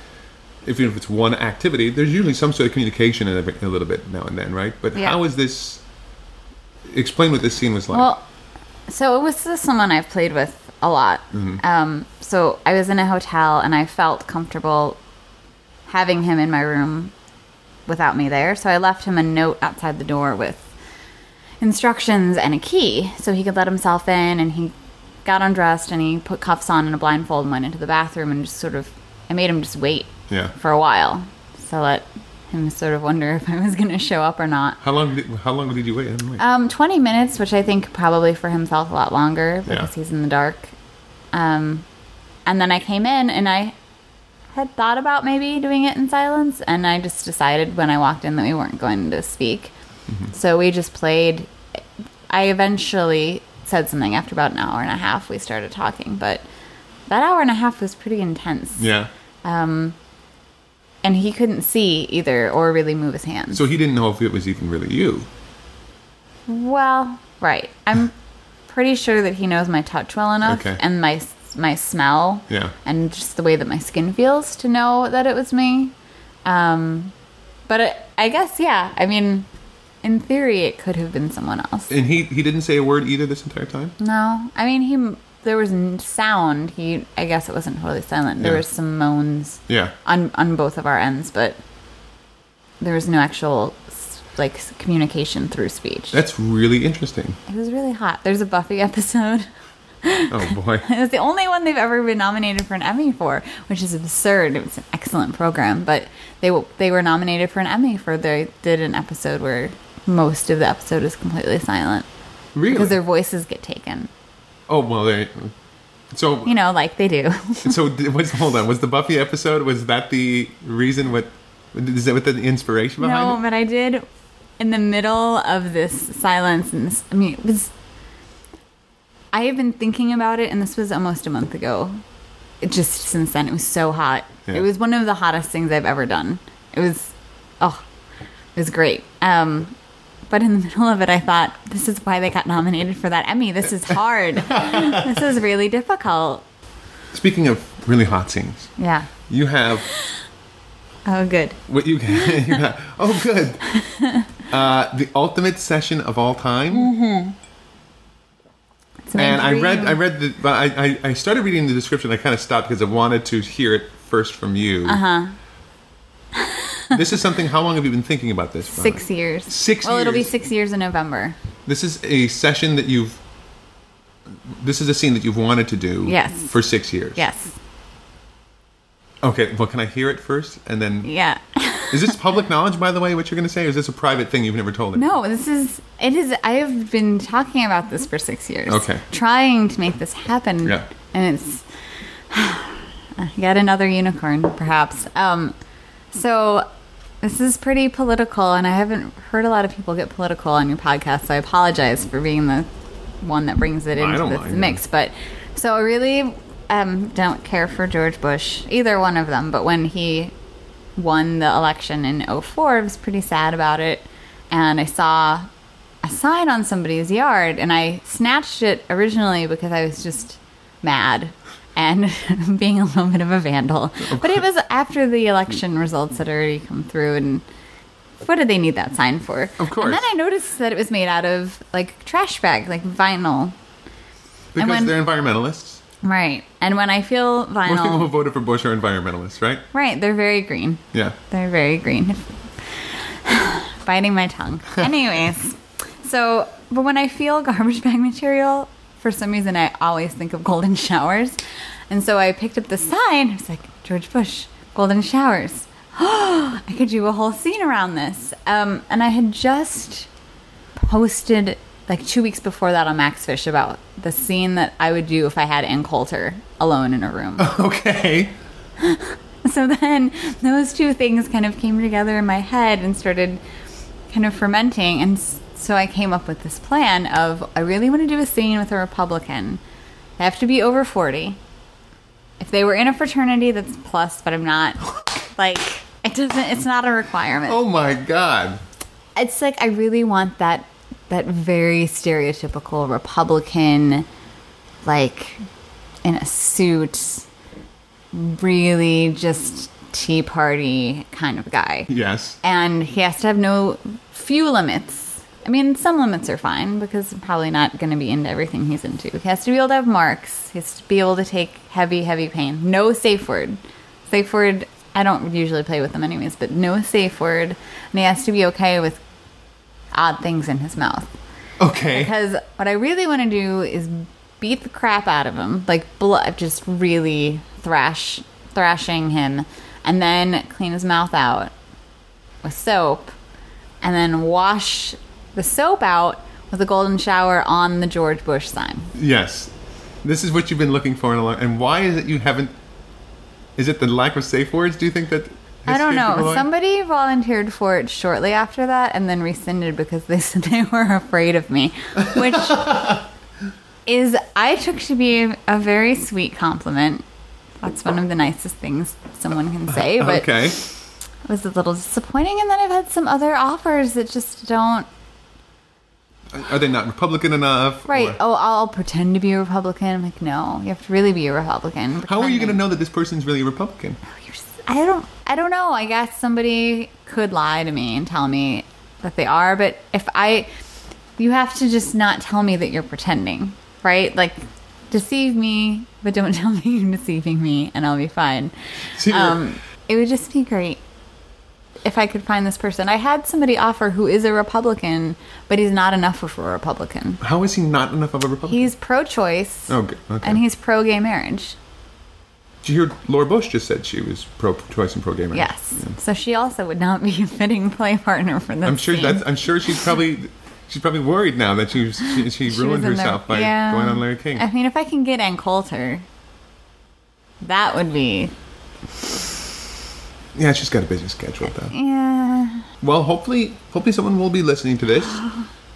if if it's one activity, there's usually some sort of communication in a, a little bit now and then, right? But Yeah. how is this? Explain what this scene was like. Well, so it was someone I've played with a lot. Um, so I was in a hotel and I felt comfortable having him in my room without me there. So I left him a note outside the door with instructions and a key so he could let himself in and he got undressed and he put cuffs on and a blindfold and went into the bathroom and just sort of I made him just wait Yeah. for a while. So let sort of wonder if I was going to show up or not. how long? Did, how long did you wait? Wait. Um, 20 minutes, which I think probably for himself a lot longer because Yeah. he's in the dark. Um, and then I came in and I had thought about maybe doing it in silence, and I just decided when I walked in that we weren't going to speak. So we just played. I eventually said something after about an hour and a half. We started talking, but that hour and a half was pretty intense. yeah. And he couldn't see either or really move his hands. So he didn't know if it was even really you. Well, right. I'm pretty sure that he knows my touch well enough Okay. and my my smell Yeah. and just the way that my skin feels to know that it was me. Um, but it, I guess yeah. I mean, in theory, it could have been someone else. And he he didn't say a word either this entire time. No, I mean he. There was sound. He. I guess it wasn't totally silent. There Yeah. was some moans Yeah. on on both of our ends, but there was no actual like communication through speech. That's really interesting. It was really hot. There's a Buffy episode. Oh boy. It was the only one they've ever been nominated for an Emmy for, which is absurd. It was an excellent program, but they w- they were nominated for an Emmy for they did an episode where most of the episode is completely silent Really? because their voices get taken. Oh well, they. So You know, like they do. so was hold on. Was the Buffy episode? Was that the reason? What is that? What the inspiration behind no, it? but I did in the middle of this silence, and this, I mean, it was. I have been thinking about it, and this was almost a month ago. It just since then, it was so hot. Yeah. It was one of the hottest things I've ever done. It was, oh, it was great. Um, but in the middle of it, I thought, this is why they got nominated for that Emmy. This is hard. this is really difficult. Speaking of really hot scenes, Yeah. you have Oh, good. what you, you have, oh good uh, the ultimate session of all time my and I read. I read the but I, I, I started reading the description I kind of stopped because I wanted to hear it first from you Uh-huh. this is something how long have you been thinking about this? Six years. Six Well, it'll be six years in November. this is a session that you've this is a scene that you've wanted to do Yes. for six years Yes. okay well can I hear it first and then Yeah. is this public knowledge by the way what you're going to say or is this a private thing you've never told it No, this is it is I have been talking about this for 6 years. Okay. Trying to make this happen. Yeah. And it's yet another unicorn perhaps. Um so this is pretty political and I haven't heard a lot of people get political on your podcast, so I apologize for being the one that brings it into this mix, but so I really um, don't care for George Bush, either one of them, but when he won the election in 04. I was pretty sad about it. And I saw a sign on somebody's yard and I snatched it originally because I was just mad and being a little bit of a vandal. But it was after the election results had already come through and what did they need that sign for? Of course. And then I noticed that it was made out of like trash bag, like vinyl. because when- they're environmentalists Right. And when I feel vinyl. most people who voted for Bush are environmentalists right right, they're very green. yeah They're very green. Biting my tongue. Anyways, so, but when I feel garbage bag material, for some reason I always think of golden showers. And so I picked up the sign. I was like, George Bush, golden showers. I could do a whole scene around this. Um, and I had just posted like two weeks before that on Max Fish about the scene that I would do if I had Ann Coulter alone in a room. okay So then those two things kind of came together in my head and started kind of fermenting. And so I came up with this plan of I really want to do a scene with a Republican. They have to be over 40. If they were in a fraternity, that's plus, but I'm not. Like, it doesn't, it's not a requirement. oh my god It's like I really want that that very stereotypical Republican, like in a suit, really just tea party kind of guy. yes And he has to have no few limits. I mean, some limits are fine because I'm probably not going to be into everything he's into. He has to be able to have marks. He has to be able to take heavy, heavy pain. No safe word. Safe word, I don't usually play with them anyways, but no safe word. And he has to be okay with odd things in his mouth. okay Because what I really want to do is beat the crap out of him, like blood, just really thrash, thrashing him, and then clean his mouth out with soap, and then wash the soap out with a golden shower on the George Bush sign. Yes. This is what you've been looking for in a long And why is it you haven't Is it the lack of safe words, do you think that I don't know. Somebody volunteered for it shortly after that and then rescinded because they said they were afraid of me, which is I took to be a very sweet compliment. That's one of the nicest things someone can say, but Okay. it was a little disappointing. And then I've had some other offers that just don't. Are they not Republican enough? Right? or- Oh, I'll pretend to be a Republican. I'm like, no, you have to really be a Republican. How are you going to know that this person's really a Republican? You're don't I don't know. I guess somebody could lie to me and tell me that they are, but if I you have to just not tell me that you're pretending, right? Like deceive me, but don't tell me you're deceiving me and I'll be fine. Um it would just be great if I could find this person. I had somebody offer who is a Republican, but he's not enough of a Republican. How is he not enough of a Republican? He's pro-choice Oh. Okay. and he's pro-gay marriage. Did you hear Laura Bush just said she was pro-choice and pro-gay marriage? Yes. So she also would not be a fitting play partner for this. I'm sure scene. that's. I'm sure she's probably. She's probably worried now that she she, she, She ruined was in the- herself by yeah. going on Larry King. I mean, if I can get Ann Coulter, that would be. Yeah, she's got a busy schedule though. Yeah. Well, hopefully, hopefully someone will be listening to this.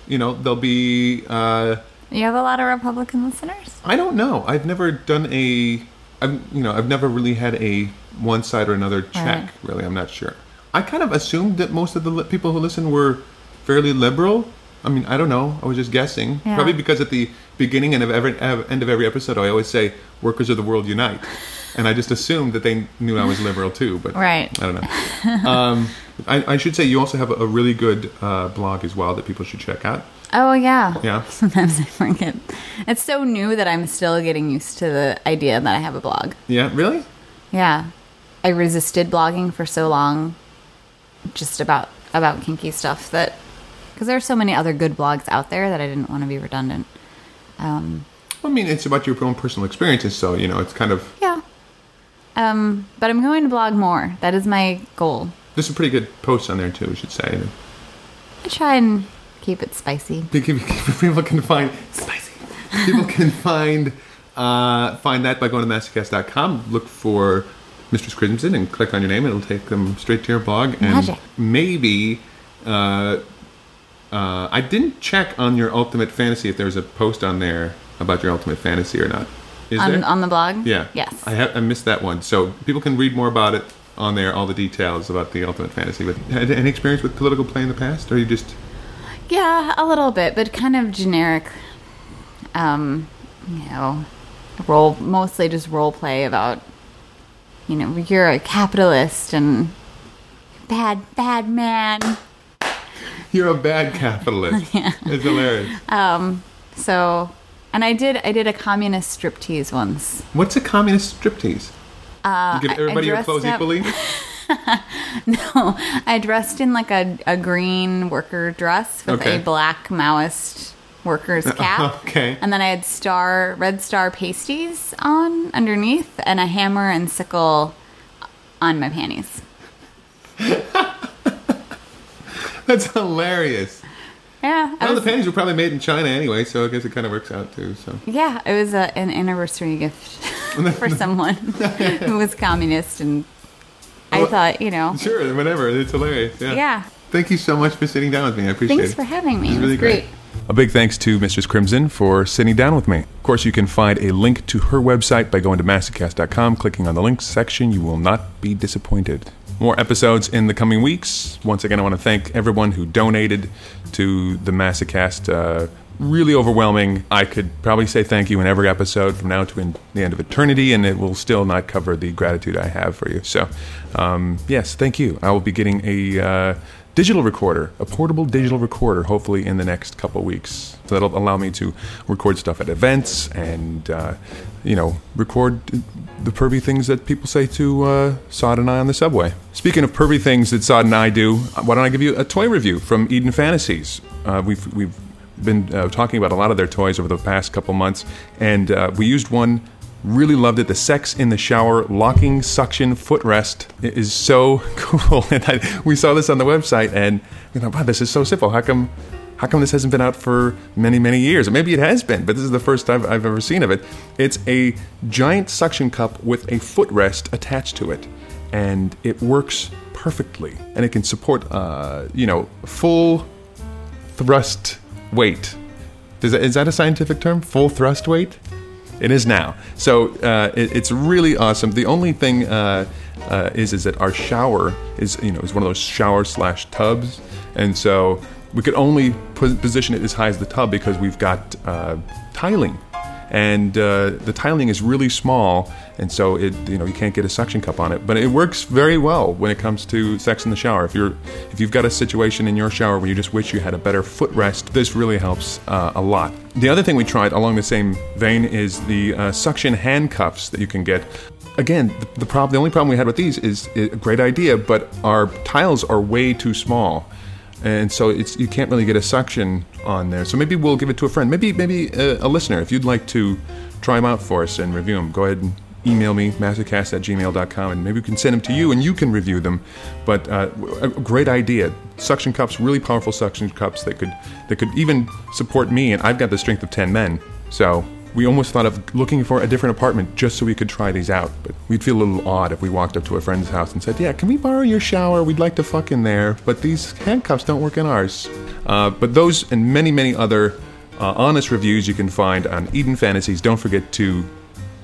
You know, they'll be. Uh, You have a lot of Republican listeners? I don't know. I've never done a. I've you know I've never really had a one side or another check. Right. Really, I'm not sure. I kind of assumed that most of the li- people who listen were fairly liberal. I mean, I don't know. I was just guessing. Yeah. Probably because at the beginning and of every end of every episode, I always say, "Workers of the world unite," and I just assumed that they knew I was liberal too. But Right. I don't know. um, I, I should say you also have a, really good uh, blog as well that people should check out. Oh yeah. Yeah. Sometimes I forget. It's so new that I'm still getting used to the idea that I have a blog. Yeah. Really? Yeah. I resisted blogging for so long just about about kinky stuff that because there are so many other good blogs out there that I didn't want to be redundant. Um, I mean, it's about your own personal experiences, so you know, it's kind of yeah. Um, but I'm going to blog more. That is my goal. there's some pretty good posts on there too. We should say. I try and keep it spicy. People can find spicy. People can find uh, find that by going to masocast.com. Look for Mistress Crimson and click on your name. It'll take them straight to your blog. And Magic. maybe uh, uh, I didn't check on your Ultimate Fantasy if there was a post on there about your Ultimate Fantasy or not. Is On, there? on the blog? yeah. Yes. I have I missed that one. So people can read more about it on there, all the details about the Ultimate Fantasy. But had any experience with political play in the past, or you just Yeah, a little bit, but kind of generic. Um, you know, role mostly just role play about, you know, you're a capitalist and bad bad man. You're a bad capitalist. yeah. It's hilarious. Um, So, and I did I did a communist striptease once. What's a communist striptease? Uh, you give everybody your clothes up- equally? No, I dressed in like a, a green worker dress with Okay. a black Maoist worker's cap. Okay. And then I had star red star pasties on underneath and a hammer and sickle on my panties. That's hilarious. Yeah. I Well, was- the panties were probably made in China anyway, so I guess it kind of works out too. So yeah, it was a, an anniversary gift for someone who was communist and I thought, you know, sure, whatever. It's hilarious. Yeah. yeah. Thank you so much for sitting down with me. I appreciate Thanks it. for having me. It's It was really great. great. A big thanks to Mistress Crimson for sitting down with me. Of course, you can find a link to her website by going to masocast.com, clicking on the links section. You will not be disappointed. More episodes in the coming weeks. Once again, I want to thank everyone who donated to the Masocast. Uh, really overwhelming. I could probably say thank you in every episode from now to in the end of eternity, and it will still not cover the gratitude I have for you. So, um, yes, thank you. I will be getting a. Uh, digital recorder, a portable digital recorder, hopefully in the next couple weeks. So that'll allow me to record stuff at events and, uh, you know, record the pervy things that people say to uh, Sod and I on the subway. Speaking of pervy things that Sod and I do, why don't I give you a toy review from Eden Fantasys? Uh, we've we've been uh, talking about a lot of their toys over the past couple months, and uh, we used one Really loved it. The sex in the shower locking suction footrest It is so cool. And I, we saw this on the website, and you know, wow, this is so simple. How come? How come this hasn't been out for many, many years? Or maybe it has been, but this is the first I've, I've ever seen of it. It's a giant suction cup with a footrest attached to it, and it works perfectly. And it can support, uh, you know, full thrust weight. Is that, is that a scientific term? Full thrust weight? It is now. So uh, it, it's really awesome. The only thing uh, uh, is is that our shower is you know is one of those shower slash tubs, and so we could only position it as high as the tub because we've got uh, tiling, and uh, the tiling is really small, and so it you know you can't get a suction cup on it. But it works very well when it comes to sex in the shower. If you're if you've got a situation in your shower where you just wish you had a better footrest, this really helps uh, a lot. The other thing we tried along the same vein is the uh, suction handcuffs that you can get. Again, the, the problem, the only problem we had with these is a great idea, but our tiles are way too small, and so it's you can't really get a suction on there. So maybe we'll give it to a friend, maybe maybe a, a listener. If you'd like to try them out for us and review them, go ahead and email me masocast at gmail.com and maybe we can send them to you and you can review them but uh, a great idea suction cups really powerful suction cups that could that could even support me and i've got the strength of 10 men so we almost thought of looking for a different apartment just so we could try these out but we'd feel a little odd if we walked up to a friend's house and said yeah can we borrow your shower? We'd like to fuck in there. But these handcuffs don't work in ours. Uh, but those and many many other uh, honest reviews you can find on eden fantasys don't forget to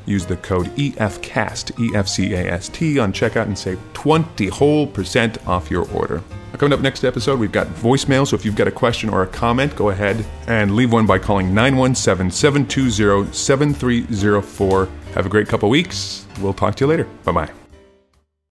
Use the code EFCAST, E F C A S T, on checkout and save 20 whole percent off your order. Coming up next episode, we've got voicemail. So if you've got a question or a comment, go ahead and leave one by calling 917 720 7304. Have a great couple weeks. We'll talk to you later. Bye bye.